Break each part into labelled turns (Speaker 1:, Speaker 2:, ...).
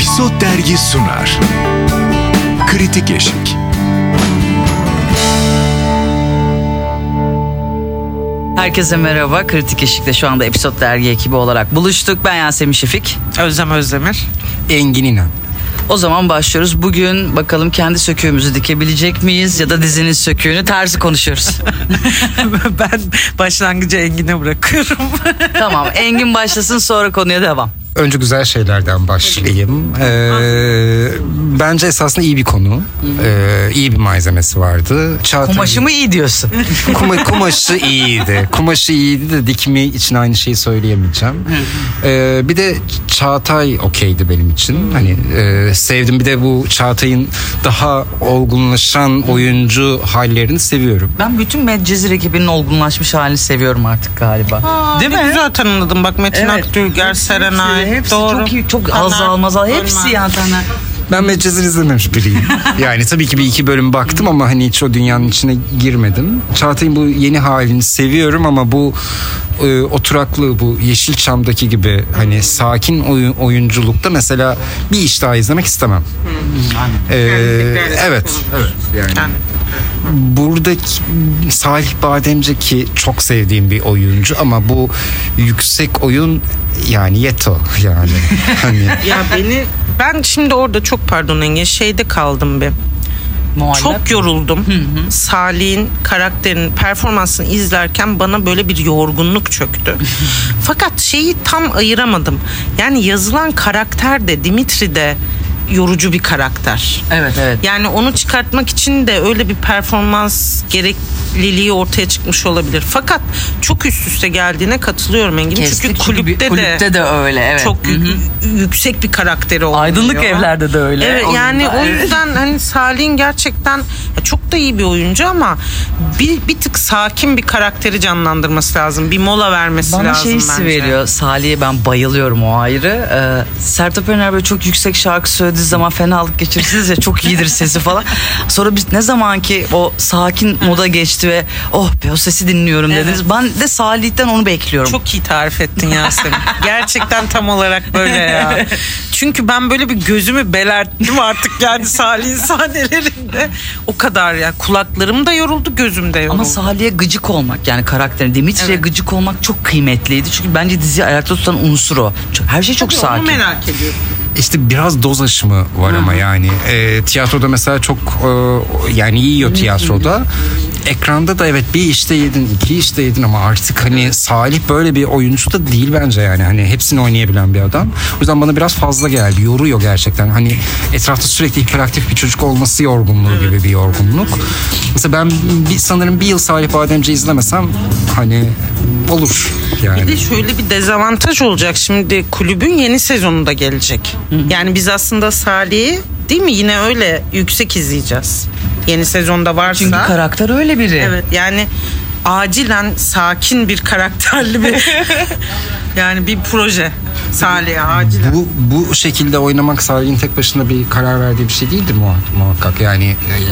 Speaker 1: Episod Dergi sunar. Kritik Eşik.
Speaker 2: Herkese merhaba. Kritik Eşik'te şu anda Episod Dergi ekibi olarak buluştuk. Ben Yasemin Şefik.
Speaker 3: Özlem Özdemir.
Speaker 4: Engin İnan.
Speaker 2: O zaman başlıyoruz. Bugün bakalım kendi söküğümüzü dikebilecek miyiz ya da dizinin söküğünü tersi konuşuyoruz.
Speaker 3: ben başlangıcı Engin'e bırakıyorum.
Speaker 2: tamam Engin başlasın sonra konuya devam.
Speaker 4: Önce güzel şeylerden başlayayım. Ee, bence esasında iyi bir konu. Ee, iyi bir malzemesi vardı. Çağatay-
Speaker 2: Kumaşı mı iyi diyorsun?
Speaker 4: Kuma- kumaşı iyiydi. Kumaşı iyiydi de dikimi için aynı şeyi söyleyemeyeceğim. Ee, bir de Çağatay okeydi benim için. Hani e, sevdim. Bir de bu Çağatay'ın daha olgunlaşan oyuncu hallerini seviyorum.
Speaker 2: ben bütün Medcezir ekibinin olgunlaşmış halini seviyorum artık galiba. Değil mi?
Speaker 3: güzel tanımladım bak Metin
Speaker 2: Evet.
Speaker 3: Akdülger, Serenay.
Speaker 2: Hepsi
Speaker 3: Doğru.
Speaker 2: çok iyi. Çok
Speaker 3: Taner,
Speaker 2: azal mazal. Hepsi
Speaker 3: Ölmez.
Speaker 2: ya Taner.
Speaker 4: Ben Medcezir izlememiş biriyim. yani tabii ki bir iki bölüm baktım ama hani hiç o dünyanın içine girmedim. Çağatay'ın bu yeni halini seviyorum ama bu e, oturaklı bu Yeşilçam'daki gibi hani sakin oyun, oyunculukta mesela bir iş daha izlemek istemem. Ee, evet, evet yani. Buradaki Salih Bademci ki çok sevdiğim bir oyuncu ama bu yüksek oyun yani yeto yani. hani
Speaker 3: Ya beni ben şimdi orada çok pardon Engin şeyde kaldım bir.
Speaker 2: Muallak.
Speaker 3: Çok yoruldum. Salih'in karakterinin performansını izlerken bana böyle bir yorgunluk çöktü. Fakat şeyi tam ayıramadım. Yani yazılan karakter de Dimitri de yorucu bir karakter.
Speaker 2: Evet evet.
Speaker 3: Yani onu çıkartmak için de öyle bir performans gerekliliği ortaya çıkmış olabilir. Fakat çok üst üste geldiğine katılıyorum Engin.
Speaker 2: Kestik
Speaker 3: Çünkü
Speaker 2: bir-
Speaker 3: kulüpte,
Speaker 2: kulüpte de öyle, evet.
Speaker 3: Çok
Speaker 2: Hı hı.
Speaker 3: yü- yüksek bir karakteri oluyor.
Speaker 2: Aydınlık evlerde de öyle.
Speaker 3: Evet
Speaker 2: Onun
Speaker 3: yani
Speaker 2: da,
Speaker 3: o
Speaker 2: evet.
Speaker 3: yüzden hani Salih'in gerçekten çok da iyi bir oyuncu ama bir, bir tık sakin bir karakteri canlandırması lazım. Bir mola vermesi
Speaker 2: Bana
Speaker 3: lazım
Speaker 2: şey
Speaker 3: bence.
Speaker 2: hissi veriyor. Salih'e ben bayılıyorum o ayrı. Ee, Sertab Erener böyle çok yüksek şarkı söylediği zaman fenalık geçirirsiniz ya çok iyidir sesi falan. Sonra biz ne zaman ki o sakin moda geçti ve oh be o sesi dinliyorum dediniz. Ben de Salih'ten onu bekliyorum.
Speaker 3: Çok iyi tarif ettin Yasemin. Gerçekten tam olarak böyle ya. Çünkü ben böyle bir gözümü belerttim artık yani Salih'in sahnelerinde. O kadar ya. Kulaklarım da yoruldu, gözüm de yoruldu.
Speaker 2: ama Salih'e gıcık olmak yani karakterin Dimitri'ye
Speaker 3: Evet.
Speaker 2: gıcık olmak çok kıymetliydi. Çünkü bence diziyi ayakta tutan unsur o. Her şey çok
Speaker 3: Tabii
Speaker 2: sakin.
Speaker 3: Onu merak ediyorum.
Speaker 4: İşte biraz doz aşımı var ama yani? E, tiyatroda mesela çok e, yani yiyor tiyatroda. Ekranda da evet bir işte yedin, iki işte yedin ama artık hani Salih böyle bir oyuncu da değil bence yani. Hani hepsini oynayabilen bir adam. O yüzden bana biraz fazla geldi. Yoruyor gerçekten. Hani etrafta sürekli hiperaktif bir çocuk olması yorgunluğu gibi bir yorgunluk. Mesela ben bir, sanırım bir yıl Salih Bademci izlemesem hani olur yani.
Speaker 3: Bir de şöyle bir dezavantaj olacak. Şimdi kulübün yeni sezonu da gelecek. Yani biz aslında Salih'i değil mi yine öyle yüksek izleyeceğiz. Yeni sezonda varsa.
Speaker 2: Çünkü karakter öyle biri.
Speaker 3: Evet yani acilen sakin bir karakterli bir yani bir proje Salih'e acilen.
Speaker 4: Bu bu şekilde oynamak Salih'in tek başına bir karar verdiği bir şey değildir muhak- muhakkak. Yani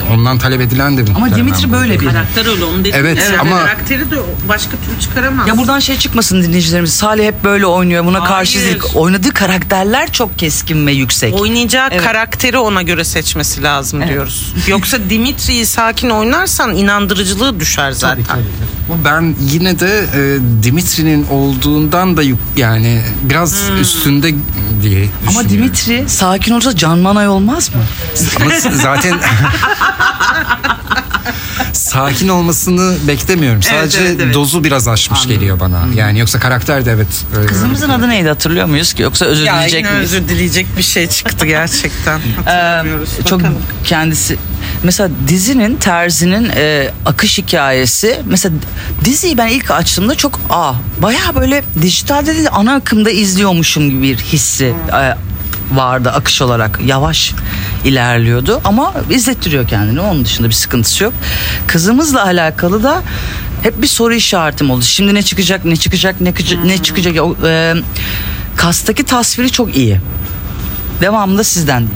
Speaker 4: e, ondan talep edilen de
Speaker 2: Ama
Speaker 4: muhtemelen
Speaker 2: Dimitri
Speaker 4: bu.
Speaker 2: böyle biri.
Speaker 3: Karakter öyle onu dedim.
Speaker 4: Evet, ama-
Speaker 3: Karakteri de başka türlü çıkaramaz.
Speaker 2: Ya buradan şey çıkmasın dinleyicilerimiz. Salih hep böyle oynuyor. Buna karşı
Speaker 3: Hayır.
Speaker 2: değil. Oynadığı karakterler çok keskin ve yüksek.
Speaker 3: Oynayacağı
Speaker 2: Evet.
Speaker 3: karakteri ona göre seçmesi lazım diyoruz. Yoksa Dimitri'yi sakin oynarsan inandırıcılığı düşer zaten.
Speaker 4: Ama ben yine de e, Dimitri'nin olduğundan da yuk- yani biraz üstünde diye düşünüyorum.
Speaker 2: Ama Dimitri sakin olursa Can Manay olmaz mı?
Speaker 4: Ama s- zaten sakin olmasını beklemiyorum. Sadece
Speaker 3: evet, evet.
Speaker 4: dozu biraz aşmış geliyor bana. Yani yoksa karakter de evet.
Speaker 2: Kızımızın adı neydi hatırlıyor muyuz ki? Yoksa özür
Speaker 3: Ya
Speaker 2: dileyecek miyiz?
Speaker 3: özür dileyecek bir şey çıktı gerçekten.
Speaker 2: Ee, çok
Speaker 3: Bakalım.
Speaker 2: kendisi mesela dizinin terzinin e, akış hikayesi mesela diziyi ben ilk açtığımda çok aa baya böyle dijitalde değil ana akımda izliyormuşum gibi bir hissi e, vardı akış olarak yavaş ilerliyordu. Ama izlettiriyor kendini. Onun dışında bir sıkıntısı yok. Kızımızla alakalı da hep bir soru işaretim oldu. Şimdi ne çıkacak ne çıkacak ne, ne çıkacak? O, e, kastaki tasviri çok iyi. Devamında sizden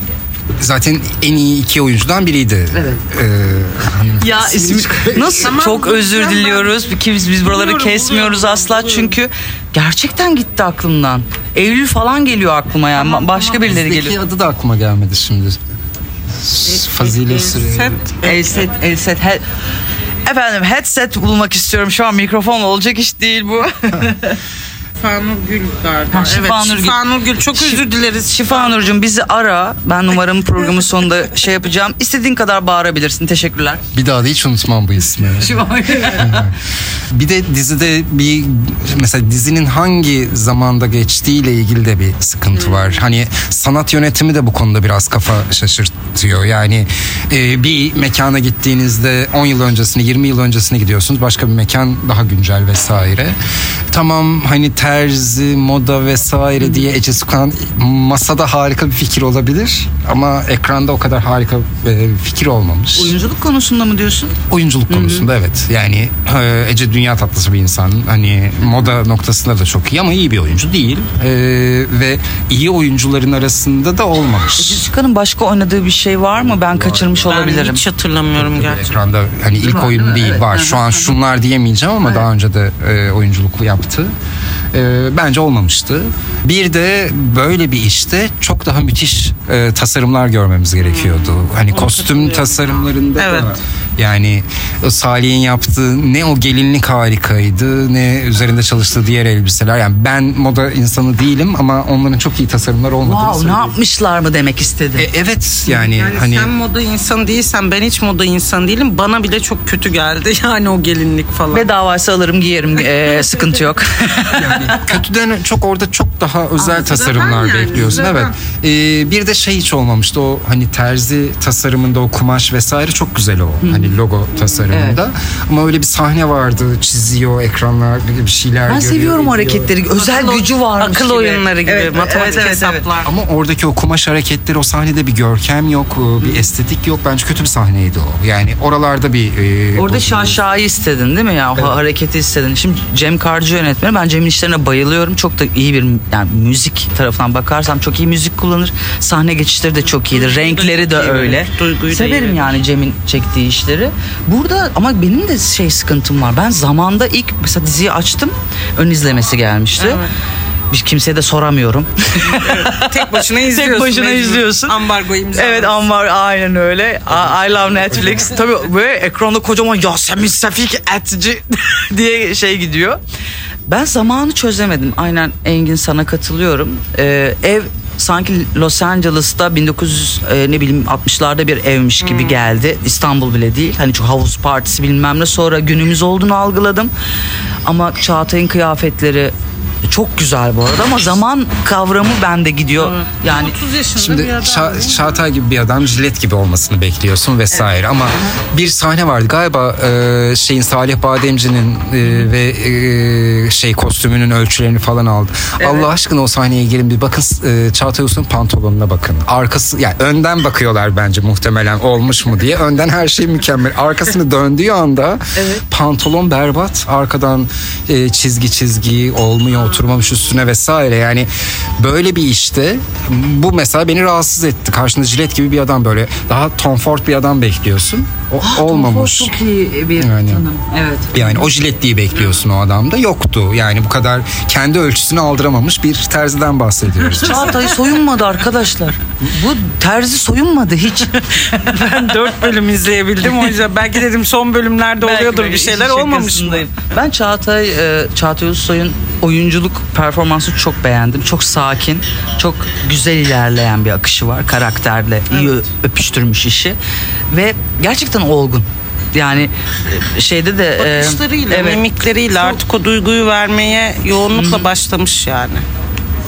Speaker 4: zaten en iyi iki oyuncudan biriydi.
Speaker 2: Evet.
Speaker 4: Ee,
Speaker 2: Ya nasıl
Speaker 3: Tamam,
Speaker 2: çok özür diliyoruz biz, biz buraları
Speaker 3: Buluyorum,
Speaker 2: kesmiyoruz
Speaker 3: buluyorum,
Speaker 2: asla
Speaker 3: buluyorum.
Speaker 2: çünkü gerçekten gitti aklımdan. Eylül falan geliyor aklıma yani
Speaker 3: Tamam,
Speaker 2: başka
Speaker 3: tamam.
Speaker 2: birileri geliyor.
Speaker 4: adı da aklıma gelmedi şimdi. Fazile Süre.
Speaker 3: Set.
Speaker 2: Elset, Elset, he- Efendim headset bulmak istiyorum şu an mikrofonla olacak iş değil bu.
Speaker 3: Şifanur Gül galiba.
Speaker 2: Ha, Şifanur
Speaker 3: evet,
Speaker 2: Gül.
Speaker 3: Şifanur Gül. Çok özür dileriz.
Speaker 2: Şifanur'cum bizi ara. Ben numaramı programın sonunda şey yapacağım. İstediğin kadar bağırabilirsin. Teşekkürler.
Speaker 4: Bir daha da hiç unutmam bu ismi. Bir de dizide bir mesela dizinin hangi zamanda geçtiğiyle ilgili de bir sıkıntı var. Hani sanat yönetimi de bu konuda biraz kafa şaşırtıyor. Yani e, bir mekana gittiğinizde 10 yıl öncesine 20 yıl öncesine gidiyorsunuz. Başka bir mekan daha güncel vesaire. Tamam hani terzi, moda vesaire diye Ece Sukan masada harika bir fikir olabilir. Ama ekranda o kadar harika e, bir fikir olmamış.
Speaker 2: Oyunculuk konusunda mı diyorsun?
Speaker 4: Oyunculuk konusunda evet. Yani e, Ece dünya tatlısı bir insan. Hani moda noktasında da çok iyi ama iyi bir oyuncu değil. E, ve iyi oyuncuların arasında da olmamış.
Speaker 2: Jessica'nın başka oynadığı bir şey var mı? Ben kaçırmış
Speaker 3: Ben
Speaker 2: olabilirim.
Speaker 3: hiç hatırlamıyorum gerçekten.
Speaker 4: Ekranda hani ilk
Speaker 2: mi?
Speaker 4: oyun
Speaker 2: Değil
Speaker 4: değil
Speaker 2: Evet.
Speaker 4: var. Şu an şunlar diyemeyeceğim ama daha önce de e, oyunculuk yaptı. E, bence olmamıştı. Bir de böyle bir işte çok daha müthiş e, tasarımlar görmemiz gerekiyordu. Hani kostüm tasarımlarında
Speaker 3: Evet.
Speaker 4: da yani Salih'in yaptığı ne o gelinlik harikaydı ne üzerinde çalıştığı diğer elbiseler. Yani ben moda insanı değilim ama onların çok iyi tasarımlar olmadığını
Speaker 2: Wow ne
Speaker 4: söylüyorum.
Speaker 2: yapmışlar mı demek istedi.
Speaker 4: E, evet yani,
Speaker 3: Yani
Speaker 4: hani
Speaker 3: sen moda insanı değilsen ben hiç moda insanı değilim. Bana bile çok kötü geldi yani o gelinlik falan.
Speaker 2: Bedavaysa alırım giyerim Ee, sıkıntı yok.
Speaker 4: yani kötüden çok orada çok daha özel
Speaker 3: Aa,
Speaker 4: tasarımlar
Speaker 3: yani,
Speaker 4: bekliyorsun. Evet. Ee, bir de şey hiç olmamıştı. O hani terzi tasarımında o kumaş vesaire çok güzel o. Hani logo tasarımında. Ama öyle bir sahne vardı. Çiziyor ekranlar bir şeyler
Speaker 2: Ben
Speaker 4: görüyor,
Speaker 2: seviyorum o
Speaker 4: ediyor.
Speaker 2: hareketleri. Özel
Speaker 3: Akıl-
Speaker 2: gücü varmış
Speaker 3: Akıl
Speaker 2: gibi.
Speaker 3: oyunları gibi,
Speaker 2: Evet,
Speaker 3: matematik
Speaker 2: evet, evet, evet.
Speaker 3: hesaplar.
Speaker 4: Ama oradaki o kumaş hareketleri o sahnede bir görkem yok, bir estetik yok. Bence kötü bir sahneydi o. Yani oralarda bir e,
Speaker 2: Orada şaşayı istedin değil mi ya? O hareketi istedin. Şimdi Cem Karcı yönetmeni. Ben Cem'in işlerine bayılıyorum. Çok da iyi bir yani müzik tarafından bakarsam çok iyi müzik kullanır. Sahne geçişleri de çok iyidir. Renkleri de öyle.
Speaker 3: duyguyu
Speaker 2: Severim yani Cem'in çektiği işleri. Burada ama benim de şey sıkıntım var. Ben zamanda ilk mesela diziyi açtım. Ön izlemesi gelmişti.
Speaker 3: Evet.
Speaker 2: Bir kimseye de soramıyorum.
Speaker 3: Tek başına izliyorsun.
Speaker 2: Tek başına
Speaker 3: mecbur.
Speaker 2: izliyorsun.
Speaker 3: Ambargo imza.
Speaker 2: Evet Anvar aynen öyle. I, I love Netflix. Tabii böyle ekranda kocaman Yasemin Sefik etci diye şey gidiyor. Ben zamanı çözemedim. Aynen Engin sana katılıyorum. Ee, ev sanki Los Angeles'ta 1900 e, ne bileyim 60'larda bir evmiş gibi geldi. İstanbul bile değil. Hani çok havuz partisi bilmem ne. Sonra günümüz olduğunu algıladım. Ama Çağatay'ın kıyafetleri çok güzel bu arada ama zaman kavramı bende gidiyor. Yani
Speaker 3: 30 yaşında
Speaker 4: Şimdi
Speaker 3: bir adam.
Speaker 4: Ça- Çağatay gibi bir adam jilet gibi olmasını bekliyorsun vesaire ama bir sahne vardı galiba e, şeyin Salih Bademci'nin e, ve e, şey kostümünün ölçülerini falan aldı. Allah aşkına o sahneye girin bir bakın e, Çağatay Ulusoy'un pantolonuna bakın. Arkası yani önden bakıyorlar bence muhtemelen olmuş mu diye. Önden her şey mükemmel. Arkasını döndüğü anda pantolon berbat. Arkadan e, çizgi çizgi olmuyor oturmamış üstüne vesaire. Yani böyle bir işte bu mesela beni rahatsız etti. Karşında jilet gibi bir adam böyle daha Tom bir adam bekliyorsun. O olmamış.
Speaker 2: Çok iyi bir
Speaker 4: Yani.
Speaker 2: tanım. Evet.
Speaker 4: Yani o jiletliği bekliyorsun o adamda yoktu. Yani bu kadar kendi ölçüsünü aldıramamış bir terziden bahsediyoruz.
Speaker 2: Çağatay soyunmadı arkadaşlar. Bu terzi soyunmadı hiç.
Speaker 3: ben 4 bölüm izleyebildim o yüzden belki dedim son bölümlerde oluyordur bir şeyler olmamış mı?
Speaker 2: Ben Çağatay e, Çağatay Ulusoy'un oyunculuk performansı çok beğendim. Çok sakin, çok güzel ilerleyen bir akışı var. Karakterle iyi ö- öpüştürmüş işi ve gerçekten olgun. Yani e, şeyde de e,
Speaker 3: Bakışlarıyla,
Speaker 2: evet,
Speaker 3: mimikleriyle artık o duyguyu vermeye yoğunlukla başlamış yani.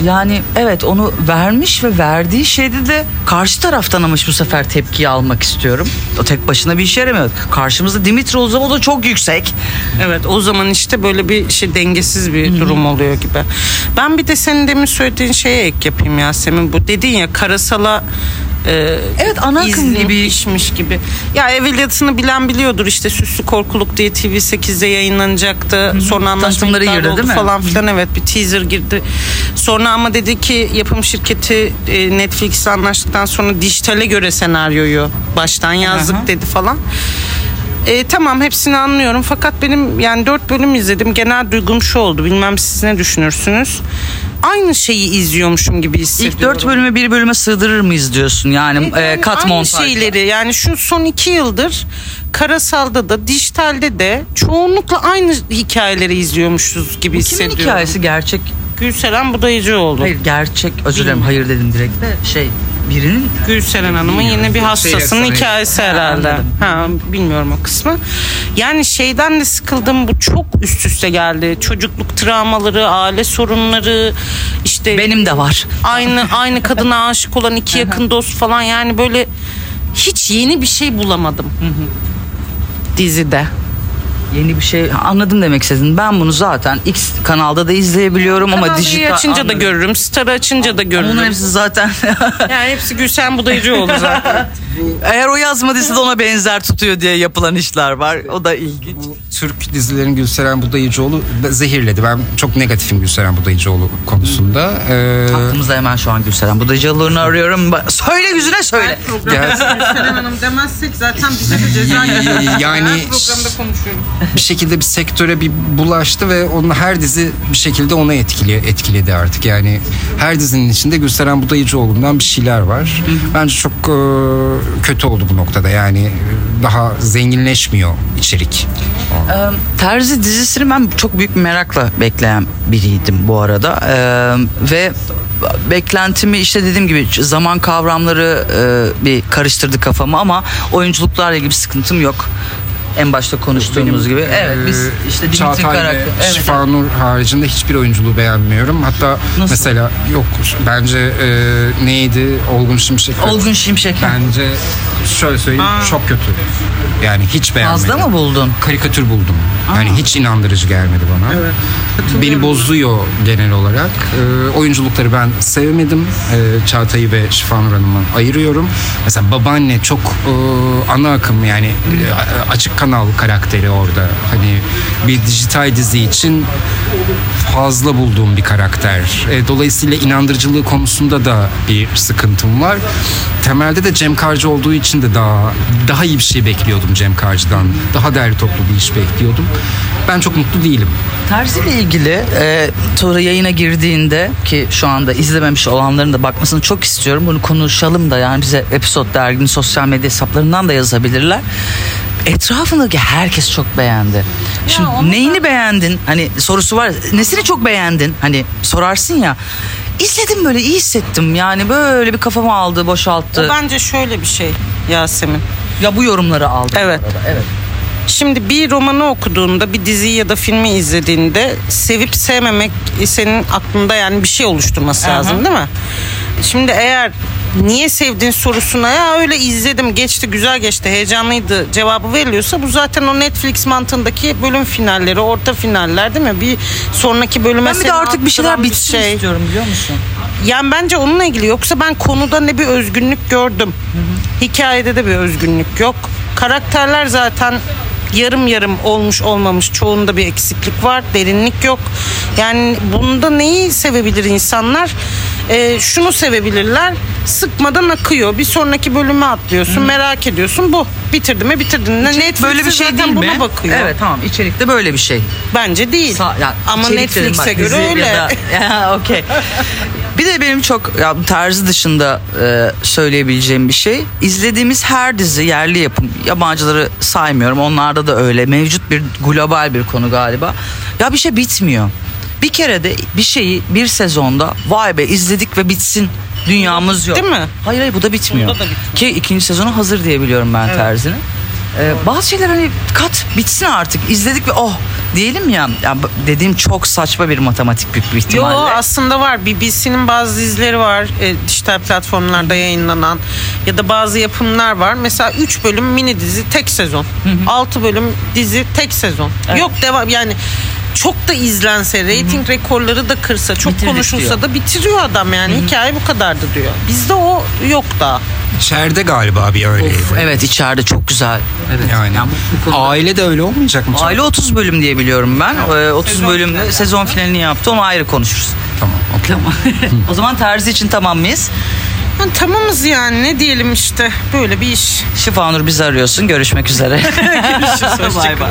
Speaker 2: Yani evet onu vermiş ve verdiği şeyde de karşı taraftan ama bu sefer tepkiyi almak istiyorum. O tek başına bir işe yaramıyor. Karşımızda Dimitri Uzov o da çok yüksek.
Speaker 3: Evet o zaman işte böyle bir şey dengesiz bir durum oluyor gibi. Ben bir de senin demin söylediğin şeye ek yapayım Yasemin. Bu dedin ya karasala e,
Speaker 2: Evet, ana akım gibi.
Speaker 3: işmiş gibi. Ya evveliyatını bilen biliyordur işte Süslü Korkuluk diye TV8'de yayınlanacaktı. Sonra anlaşma
Speaker 2: Tanıtımları
Speaker 3: iptal
Speaker 2: girdi,
Speaker 3: oldu
Speaker 2: değil mi?
Speaker 3: falan filan evet bir teaser girdi. Sonra ama dedi ki yapım şirketi e, Netflix'le anlaştıktan sonra dijitale göre senaryoyu baştan yazdık
Speaker 2: Aha.
Speaker 3: dedi falan. E, tamam hepsini anlıyorum fakat benim yani dört bölüm izledim genel duygum şu oldu bilmem siz ne düşünürsünüz aynı şeyi izliyormuşum gibi hissediyorum.
Speaker 2: İlk dört bölümü bir bölüme sığdırır mıyız diyorsun? Yani, e,
Speaker 3: Yani
Speaker 2: kat
Speaker 3: aynı
Speaker 2: montaj.
Speaker 3: şeyleri yani şu son iki yıldır karasalda da dijitalde de çoğunlukla aynı hikayeleri izliyormuşuz gibi
Speaker 2: Kimin
Speaker 3: hissediyorum.
Speaker 2: hikayesi gerçek?
Speaker 3: Gülseren Budayıcıoğlu.
Speaker 2: Hayır gerçek. Özür dilerim hayır dedim direkt de şey birinin
Speaker 3: Gülseren Hanım'ın yine bir hastasının
Speaker 4: efsane.
Speaker 3: hikayesi
Speaker 2: Ha,
Speaker 3: herhalde.
Speaker 2: anladım.
Speaker 3: Ha, bilmiyorum o kısmı. Yani şeyden de sıkıldım bu çok üst üste geldi. Çocukluk travmaları, aile sorunları işte
Speaker 2: benim de var.
Speaker 3: aynı aynı kadına aşık olan iki yakın dost falan yani böyle hiç yeni bir şey bulamadım dizide.
Speaker 2: Yeni bir şey anladım demek istedin. Ben bunu zaten X kanalda da izleyebiliyorum ama
Speaker 3: Kanal D'yi
Speaker 2: dijital
Speaker 3: açınca da
Speaker 2: anladım.
Speaker 3: görürüm, Star'ı açınca da görürüm.
Speaker 2: Bunların hepsi zaten
Speaker 3: Yani hepsi Gülsen Budayıcıoğlu zaten.
Speaker 2: Eğer o yazmadıysa da ona benzer tutuyor diye yapılan işler var. O da ilginç.
Speaker 4: Türk dizilerin Gülseren Budayıcıoğlu zehirledi. Ben çok negatifim Gülseren Budayıcıoğlu konusunda. Ee,
Speaker 2: Aklımızda hemen şu an Gülseren. Bu da Calılarını arıyorum. Ba- Söyle yüzüne söyle.
Speaker 4: gel-
Speaker 3: Gülseren Hanım demezsek zaten bize de ceza
Speaker 4: yani
Speaker 3: konuşuyorum.
Speaker 4: bir şekilde bir sektöre bir bulaştı ve onun her dizi bir şekilde ona etkili, etkiledi artık. Yani her dizinin içinde Gülseren Budayıcıoğlu'ndan bir şeyler var. Bence çok e, kötü oldu bu noktada. Yani daha zenginleşmiyor içerik.
Speaker 2: Ee, Terzi dizisini ben çok büyük merakla bekleyen biriydim bu arada. Ee, ve beklentimi işte dediğim gibi zaman kavramları e, bir karıştırdı kafamı ama oyunculuklarla ilgili bir sıkıntım yok. En başta konuştuğumuz gibi. Evet biz
Speaker 4: Ee,
Speaker 2: işte Dimitri karakter.
Speaker 4: ve
Speaker 2: Evet.
Speaker 4: Şifanur haricinde hiçbir oyunculuğu beğenmiyorum. Hatta
Speaker 2: Nasıl?
Speaker 4: mesela yok bence e, neydi Olgun Şimşek.
Speaker 2: Olgun Şimşek.
Speaker 4: Bence şöyle söyleyeyim çok kötü. Yani hiç beğenmedim.
Speaker 2: Fazla mı buldun?
Speaker 4: Karikatür buldum. Yani hiç inandırıcı gelmedi bana. Beni bozuyor genel olarak. Ee, oyunculukları ben sevmedim. Ee, Çağatay'ı ve Şifanur Hanım'ı ayırıyorum. Mesela babaanne çok e, ana akım yani e, açık kanal karakteri orada. Hani bir dijital dizi için fazla bulduğum bir karakter. E, dolayısıyla inandırıcılığı konusunda da bir sıkıntım var. Temelde de Cem Karcı olduğu için de daha daha iyi bir şey bekliyordum Cem Karcı'dan. Daha değerli toplu bir iş bekliyordum. Ben çok mutlu değilim.
Speaker 2: Terzi ile ilgili e, sonra yayına girdiğinde ki şu anda izlememiş olanların da bakmasını çok istiyorum. Bunu konuşalım da yani bize Episode derginin sosyal medya hesaplarından da yazabilirler. Etrafındaki herkes çok beğendi. Şimdi neyini beğendin? Hani sorusu var. Nesini çok beğendin? Hani sorarsın ya. İzledim böyle iyi hissettim. Yani böyle bir kafamı aldı, boşalttı.
Speaker 3: O bence şöyle bir şey Yasemin.
Speaker 2: Ya bu yorumları aldım.
Speaker 3: Evet.
Speaker 2: bu arada, Evet.
Speaker 3: Şimdi bir romanı okuduğunda, bir diziyi ya da filmi izlediğinde sevip sevmemek senin aklında yani bir şey oluşturması lazım değil mi? Şimdi eğer niye sevdiğin sorusuna ya öyle izledim geçti güzel geçti heyecanlıydı cevabı veriliyorsa bu zaten o Netflix mantığındaki bölüm finalleri orta finaller değil mi? Bir sonraki bölüme
Speaker 2: Ben bir de artık bir şeyler bitsin istiyorum biliyor musun?
Speaker 3: yani bence onunla ilgili yoksa ben konuda ne bir özgünlük gördüm. Hikayede de bir özgünlük yok. Karakterler zaten yarım yarım olmuş olmamış çoğunda bir eksiklik var derinlik yok yani bunda neyi sevebilir insanlar Ee, şunu sevebilirler sıkmadan akıyor bir sonraki bölüme atlıyorsun merak ediyorsun bu bitirdi mi bitirdin mi Netflix
Speaker 2: böyle bir şey değil
Speaker 3: buna
Speaker 2: mi?
Speaker 3: bakıyor
Speaker 2: Evet tamam içerikte böyle bir şey.
Speaker 3: bence değil
Speaker 2: Sa- ya
Speaker 3: ama
Speaker 2: içerik dedim
Speaker 3: Netflix'e
Speaker 2: bak,
Speaker 3: göre
Speaker 2: ya
Speaker 3: öyle
Speaker 2: da- Ya, okey. Bir de benim çok ya, tarzı dışında e, söyleyebileceğim bir şey. İzlediğimiz her dizi yerli yapım. Yabancıları saymıyorum. Onlarda da öyle. Mevcut bir global bir konu galiba. Ya bir şey bitmiyor. Bir kere de bir şeyi bir sezonda vay be izledik ve bitsin dünyamız yok.
Speaker 3: Değil mi?
Speaker 2: Hayır hayır bu da bitmiyor.
Speaker 3: Bunda da bitmiyor.
Speaker 2: Ki ikinci sezonu hazır diye biliyorum ben Terzi'nin. Ee, bazı şeyler hani kat bitsin artık izledik ve oh diyelim ya, ya dediğim çok saçma bir matematik büyük bir
Speaker 3: Yo
Speaker 2: ihtimalle.
Speaker 3: aslında var. BBC'nin bazı dizileri var. E, dijital platformlarda yayınlanan ya da bazı yapımlar var. Mesela 3 bölüm mini dizi tek sezon. 6 bölüm dizi tek sezon. Yok devam yani çok da izlense, reyting rekorları da kırsa, çok
Speaker 2: Bitirdik
Speaker 3: konuşulsa
Speaker 2: diyor.
Speaker 3: da bitiriyor adam yani. Hikaye bu kadardı diyor. Bizde o yok da.
Speaker 4: İçeride galiba bir öyleydi.
Speaker 2: Of, evet içeride çok güzel. Evet.
Speaker 4: Yani,
Speaker 2: Yani bu- bu konuda-
Speaker 4: aile de öyle olmayacak mı?
Speaker 2: Aile 30 bölüm diye biliyorum ben. Ee, 30 bölümde sezon finalini yaptı. Onu ayrı konuşuruz.
Speaker 4: Tamam. okey.
Speaker 2: Tamam. o zaman terzi için tamam mıyız?
Speaker 3: Yani tamamız yani ne diyelim işte böyle bir iş.
Speaker 2: Şifanur bizi arıyorsun. Görüşmek üzere.
Speaker 3: Görüşürüz, hoşça
Speaker 2: Bay
Speaker 3: kalın.
Speaker 2: bay.